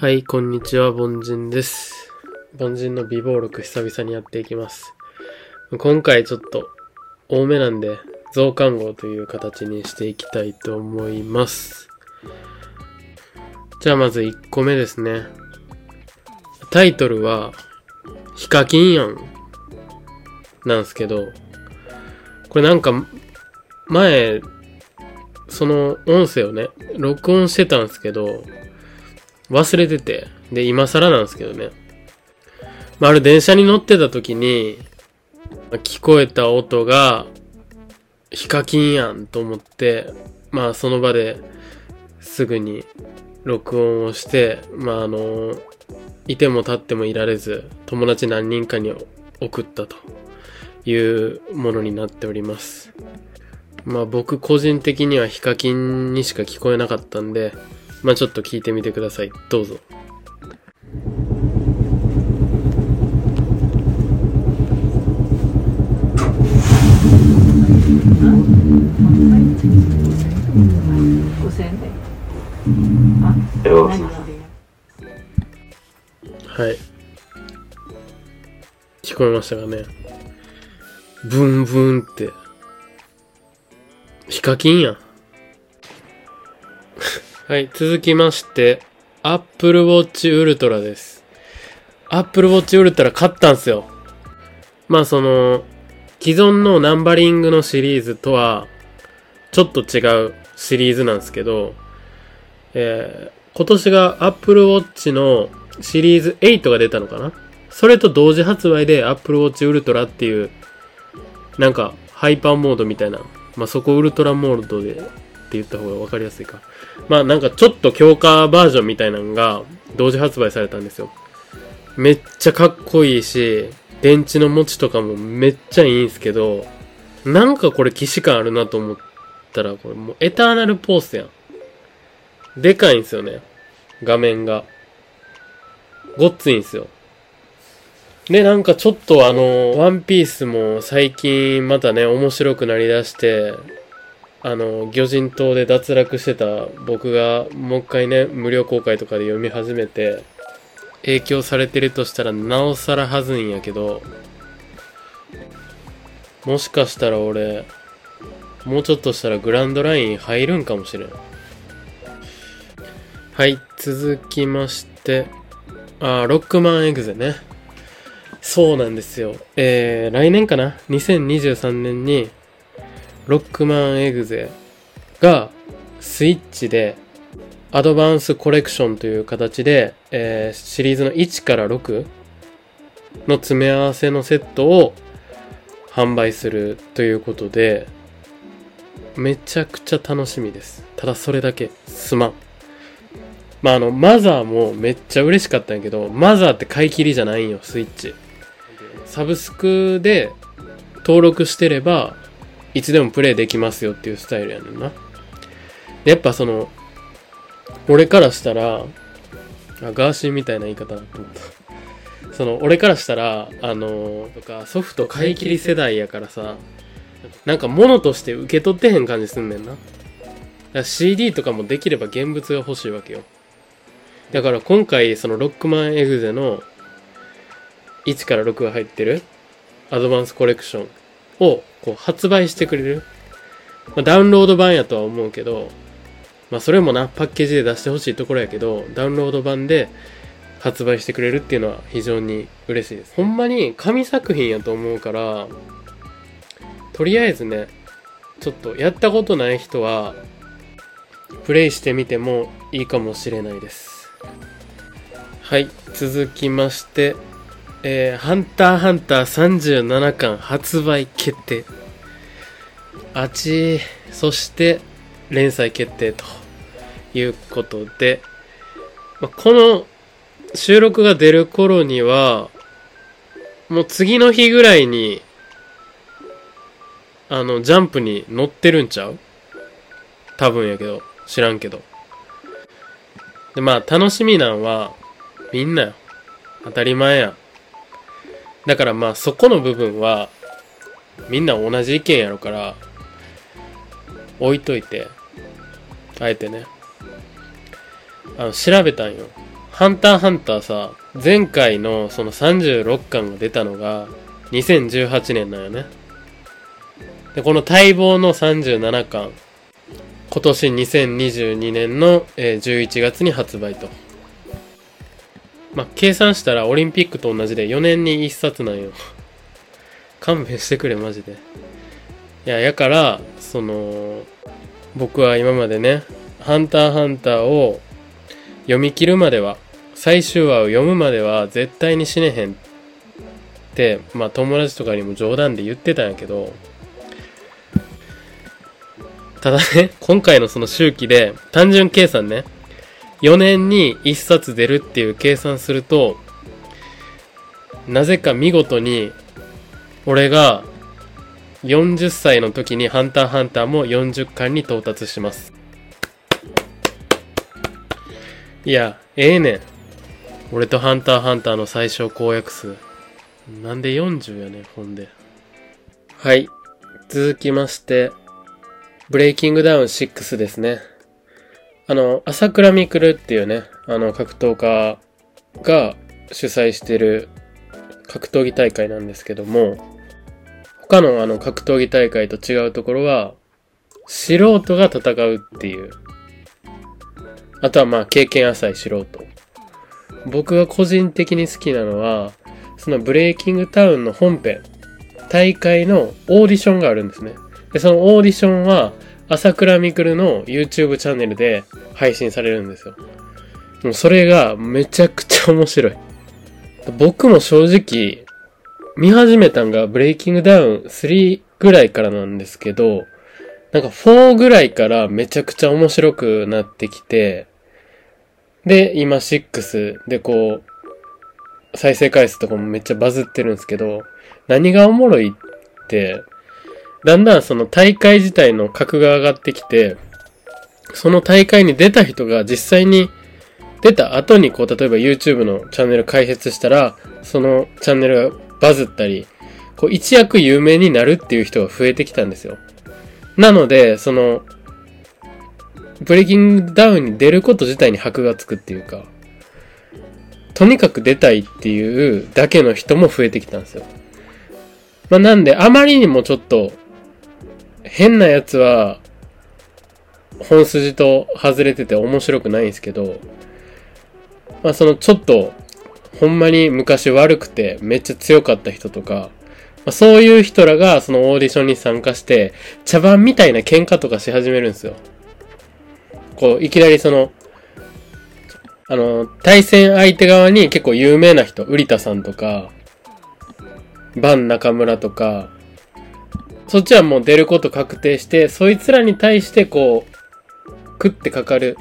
はい、こんにちは、凡人です。凡人の美貌録久々にやっていきます。今回ちょっと多めなんで、増刊号という形にしていきたいと思います。じゃあまず1個目ですね。タイトルは、ヒカキンやん。なんすけど、これなんか、前、その音声をね、録音してたんですけど、忘れてて。で、今更なんですけどね。まあ、ある電車に乗ってた時に、聞こえた音が、ヒカキンやんと思って、まあ、その場ですぐに録音をして、まあ、あの、いても立ってもいられず、友達何人かに送ったというものになっております。まあ、僕個人的にはヒカキンにしか聞こえなかったんで、まあちょっと聞いてみてください。どうぞ。5000円で。あ、よ何がはい。聞こえましたかね。ブンブンって。ヒカキンやん。はい、続きまして、Apple Watch Ultra です。Apple Watch Ultra 買ったんすよ。まあその、既存のナンバリングのシリーズとは、ちょっと違うシリーズなんですけど、えー今年が Apple Watch のシリーズ8が出たのかなそれと同時発売で Apple Watch Ultra っていう、なんかハイパーモードみたいな、まあそこウルトラモードでって言った方がわかりやすいか。まあなんかちょっと強化バージョンみたいなのが同時発売されたんですよ。めっちゃかっこいいし、電池の持ちとかもめっちゃいいんすけど、なんかこれ既視感あるなと思ったら、これもうエターナルポースやん。でかいんすよね。画面が。ごっついんすよ。で、なんかちょっとあの、ワンピースも最近またね、面白くなりだして、あの、魚人島で脱落してた僕がもう一回ね、無料公開とかで読み始めて、影響されてるとしたらなおさらはずいんやけど、もしかしたら俺、もうちょっとしたらグランドライン入るんかもしれん。はい、続きまして、あーロックマンエグゼね。そうなんですよ。えー、来年かな ?2023 年に、ロックマンエグゼが、スイッチで、アドバンスコレクションという形で、えーシリーズの1から6の詰め合わせのセットを販売するということで、めちゃくちゃ楽しみです。ただそれだけ、すまん。まあ、あの、マザーもめっちゃ嬉しかったんやけど、マザーって買い切りじゃないんよ、スイッチ。サブスクで登録してれば、いつでもプレイできますよっていうスタイルやねんな。やっぱその、俺からしたら、あ、ガーシーみたいな言い方だと思った。その、俺からしたら、あのとか、ソフト買い切り世代やからさ、なんか物として受け取ってへん感じすんねんな。だから CD とかもできれば現物が欲しいわけよ。だから今回そのロックマンエグゼの1から6が入ってるアドバンスコレクションをこう発売してくれる。まあ、ダウンロード版やとは思うけど、まあそれもな、パッケージで出してほしいところやけど、ダウンロード版で発売してくれるっていうのは非常に嬉しいです。ほんまに神作品やと思うから、とりあえずね、ちょっとやったことない人は、プレイしてみてもいいかもしれないです。はい、続きまして、えー、ハンターハンター37巻発売決定。あち、そして連載決定ということで、まこの収録が出る頃には、もう次の日ぐらいに、あの、ジャンプに載ってるんちゃう？多分やけど、知らんけど。で、まあ、楽しみなんは、みんなよ。当たり前や。だからまあ、そこの部分は、みんな同じ意見やろから、置いといて、あえてね。あの、調べたんよ。ハンターハンターさ、前回のその36巻が出たのが2018年なんよね。で、この待望の37巻、今年2022年の、11月に発売と。まあ、計算したらオリンピックと同じで4年に1冊なんよ。勘弁してくれ、マジで。いや、やから、その、僕は今までね、ハンターハンターを読み切るまでは、最終話を読むまでは絶対に死ねへんって、まあ友達とかにも冗談で言ってたんやけど、ただね、今回のその周期で、単純計算ね、4年に1冊出るっていう計算すると、なぜか見事に、俺が40歳の時にハンターハンターも40巻に到達します。いや、ええねん。俺とハンターハンターの最小公約数。なんで40やねん、ほんで。はい。続きまして、ブレイキングダウン6ですね。あの、朝倉未来っていうね、あの、格闘家が主催してる格闘技大会なんですけども、他のあの格闘技大会と違うところは、素人が戦うっていう。あとはまあ経験浅い素人。僕が個人的に好きなのは、そのブレイキングタウンの本編、大会のオーディションがあるんですね。で、そのオーディションは、朝倉未来の YouTube チャンネルで配信されるんですよ。もうそれがめちゃくちゃ面白い。僕も正直、見始めたんがブレイキングダウン3ぐらいからなんですけど、なんか4ぐらいからめちゃくちゃ面白くなってきて、で、今6でこう、再生回数とかもめっちゃバズってるんですけど、何がおもろいって、だんだんその大会自体の格が上がってきて、その大会に出た人が実際に出た後にこう、例えば YouTube のチャンネル開設したら、そのチャンネルがバズったり、こう一躍有名になるっていう人が増えてきたんですよ。なので、その、ブレイキングダウンに出ること自体に箔がつくっていうか、とにかく出たいっていうだけの人も増えてきたんですよ。まあなんで、あまりにもちょっと、変なやつは、本筋と外れてて面白くないんですけど、まあそのちょっと、ほんまに昔悪くてめっちゃ強かった人とか、まあ、そういう人らがそのオーディションに参加して、茶番みたいな喧嘩とかし始めるんですよ。こう、いきなりその、あの、対戦相手側に結構有名な人、瓜田さんとか、バン中村とか、そっちはもう出ること確定して、そいつらに対してこう、食ってかかる。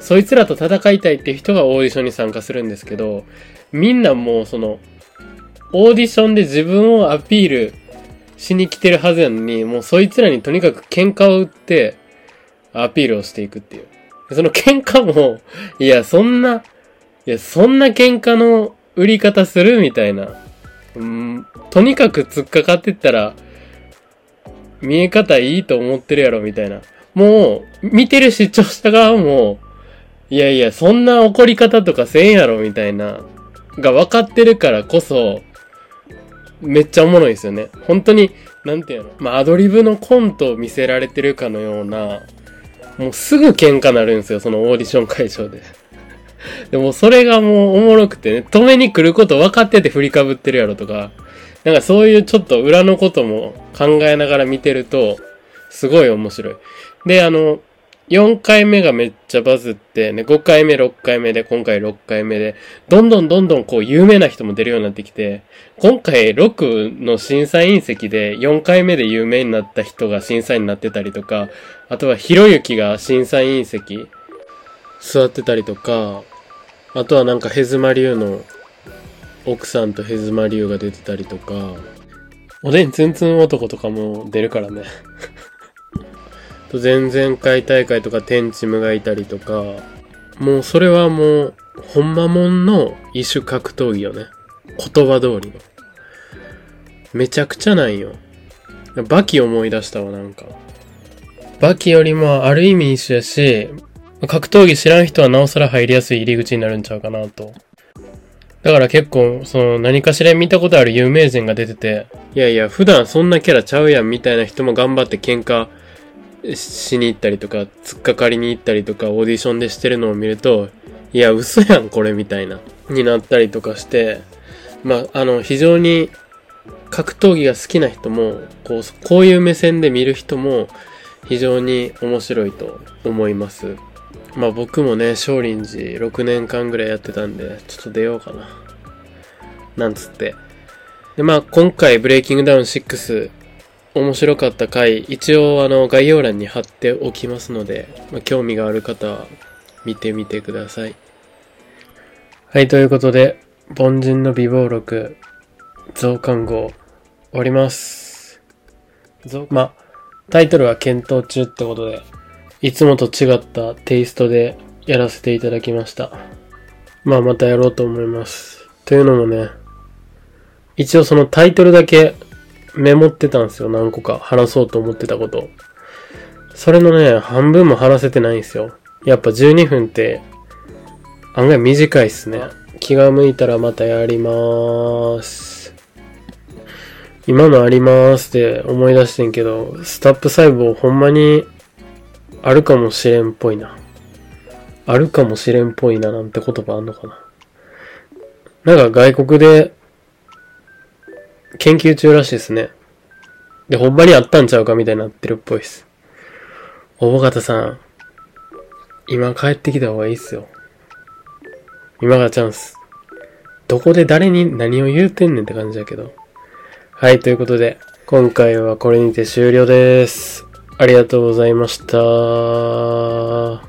そいつらと戦いたいっていう人がオーディションに参加するんですけど、みんなもうその、オーディションで自分をアピールしに来てるはずやのに、もうそいつらにとにかく喧嘩を打って、アピールをしていくっていう。その喧嘩も、いや、そんな、いや、そんな喧嘩の売り方するみたいな。うん、とにかく突っかかってったら、見え方いいと思ってるやろみたいな。もう、見てる視聴者側も、いやいや、そんな怒り方とかせんやろみたいな、が分かってるからこそ、めっちゃおもろいですよね。本当に、なんていうの、まあ、アドリブのコントを見せられてるかのような、もうすぐ喧嘩なるんですよ、そのオーディション会場で。でもそれがもうおもろくてね、止めに来ること分かってて振りかぶってるやろとか、なんかそういうちょっと裏のことも考えながら見てると、すごい面白い。で、あの、4回目がめっちゃバズって、ね、5回目、6回目で、今回6回目で、どんどんどんどんこう有名な人も出るようになってきて、今回6の審査員席で4回目で有名になった人が審査員になってたりとか、あとはひろゆきが審査員席座ってたりとか、あとはなんかヘズマリュウの奥さんとヘズマリュウが出てたりとか、おでんツンツン男とかも出るからね。と前々回大会とか天チムがいたりとか、もうそれはもう、ほんまもんの異種格闘技よね。言葉通りの。めちゃくちゃなんよ。バキ思い出したわ、なんか。バキよりもある意味一緒やし、格闘技知らん人はなおさら入りやすい入り口になるんちゃうかなと。だから結構、その何かしら見たことある有名人が出てて、いやいや、普段そんなキャラちゃうやんみたいな人も頑張って喧嘩しに行ったりとか、突っかかりに行ったりとか、オーディションでしてるのを見ると、いや、嘘やん、これみたいな、になったりとかして、まあ、あの、非常に格闘技が好きな人も、こう、こういう目線で見る人も、非常に面白いと思います。まあ僕もね、少林寺6年間ぐらいやってたんで、ちょっと出ようかな。なんつって。で、まあ今回ブレイキングダウン6、面白かった回、一応あの概要欄に貼っておきますので、まあ、興味がある方は見てみてください。はい、ということで、凡人の美貌録、増刊号、終わります。まあ、タイトルは検討中ってことで、いつもと違ったテイストでやらせていただきました。まあまたやろうと思います。というのもね、一応そのタイトルだけメモってたんですよ。何個か話そうと思ってたこと。それのね、半分も話せてないんですよ。やっぱ12分って案外短いっすね。気が向いたらまたやりまーす。今のありまーすって思い出してんけど、スタップ細胞ほんまにあるかもしれんっぽいな。あるかもしれんっぽいななんて言葉あんのかな。なんか外国で研究中らしいですね。で、ほんまにあったんちゃうかみたいになってるっぽいです。おぼかたさん、今帰ってきた方がいいっすよ。今がチャンス。どこで誰に何を言うてんねんって感じだけど。はい、ということで、今回はこれにて終了です。ありがとうございました。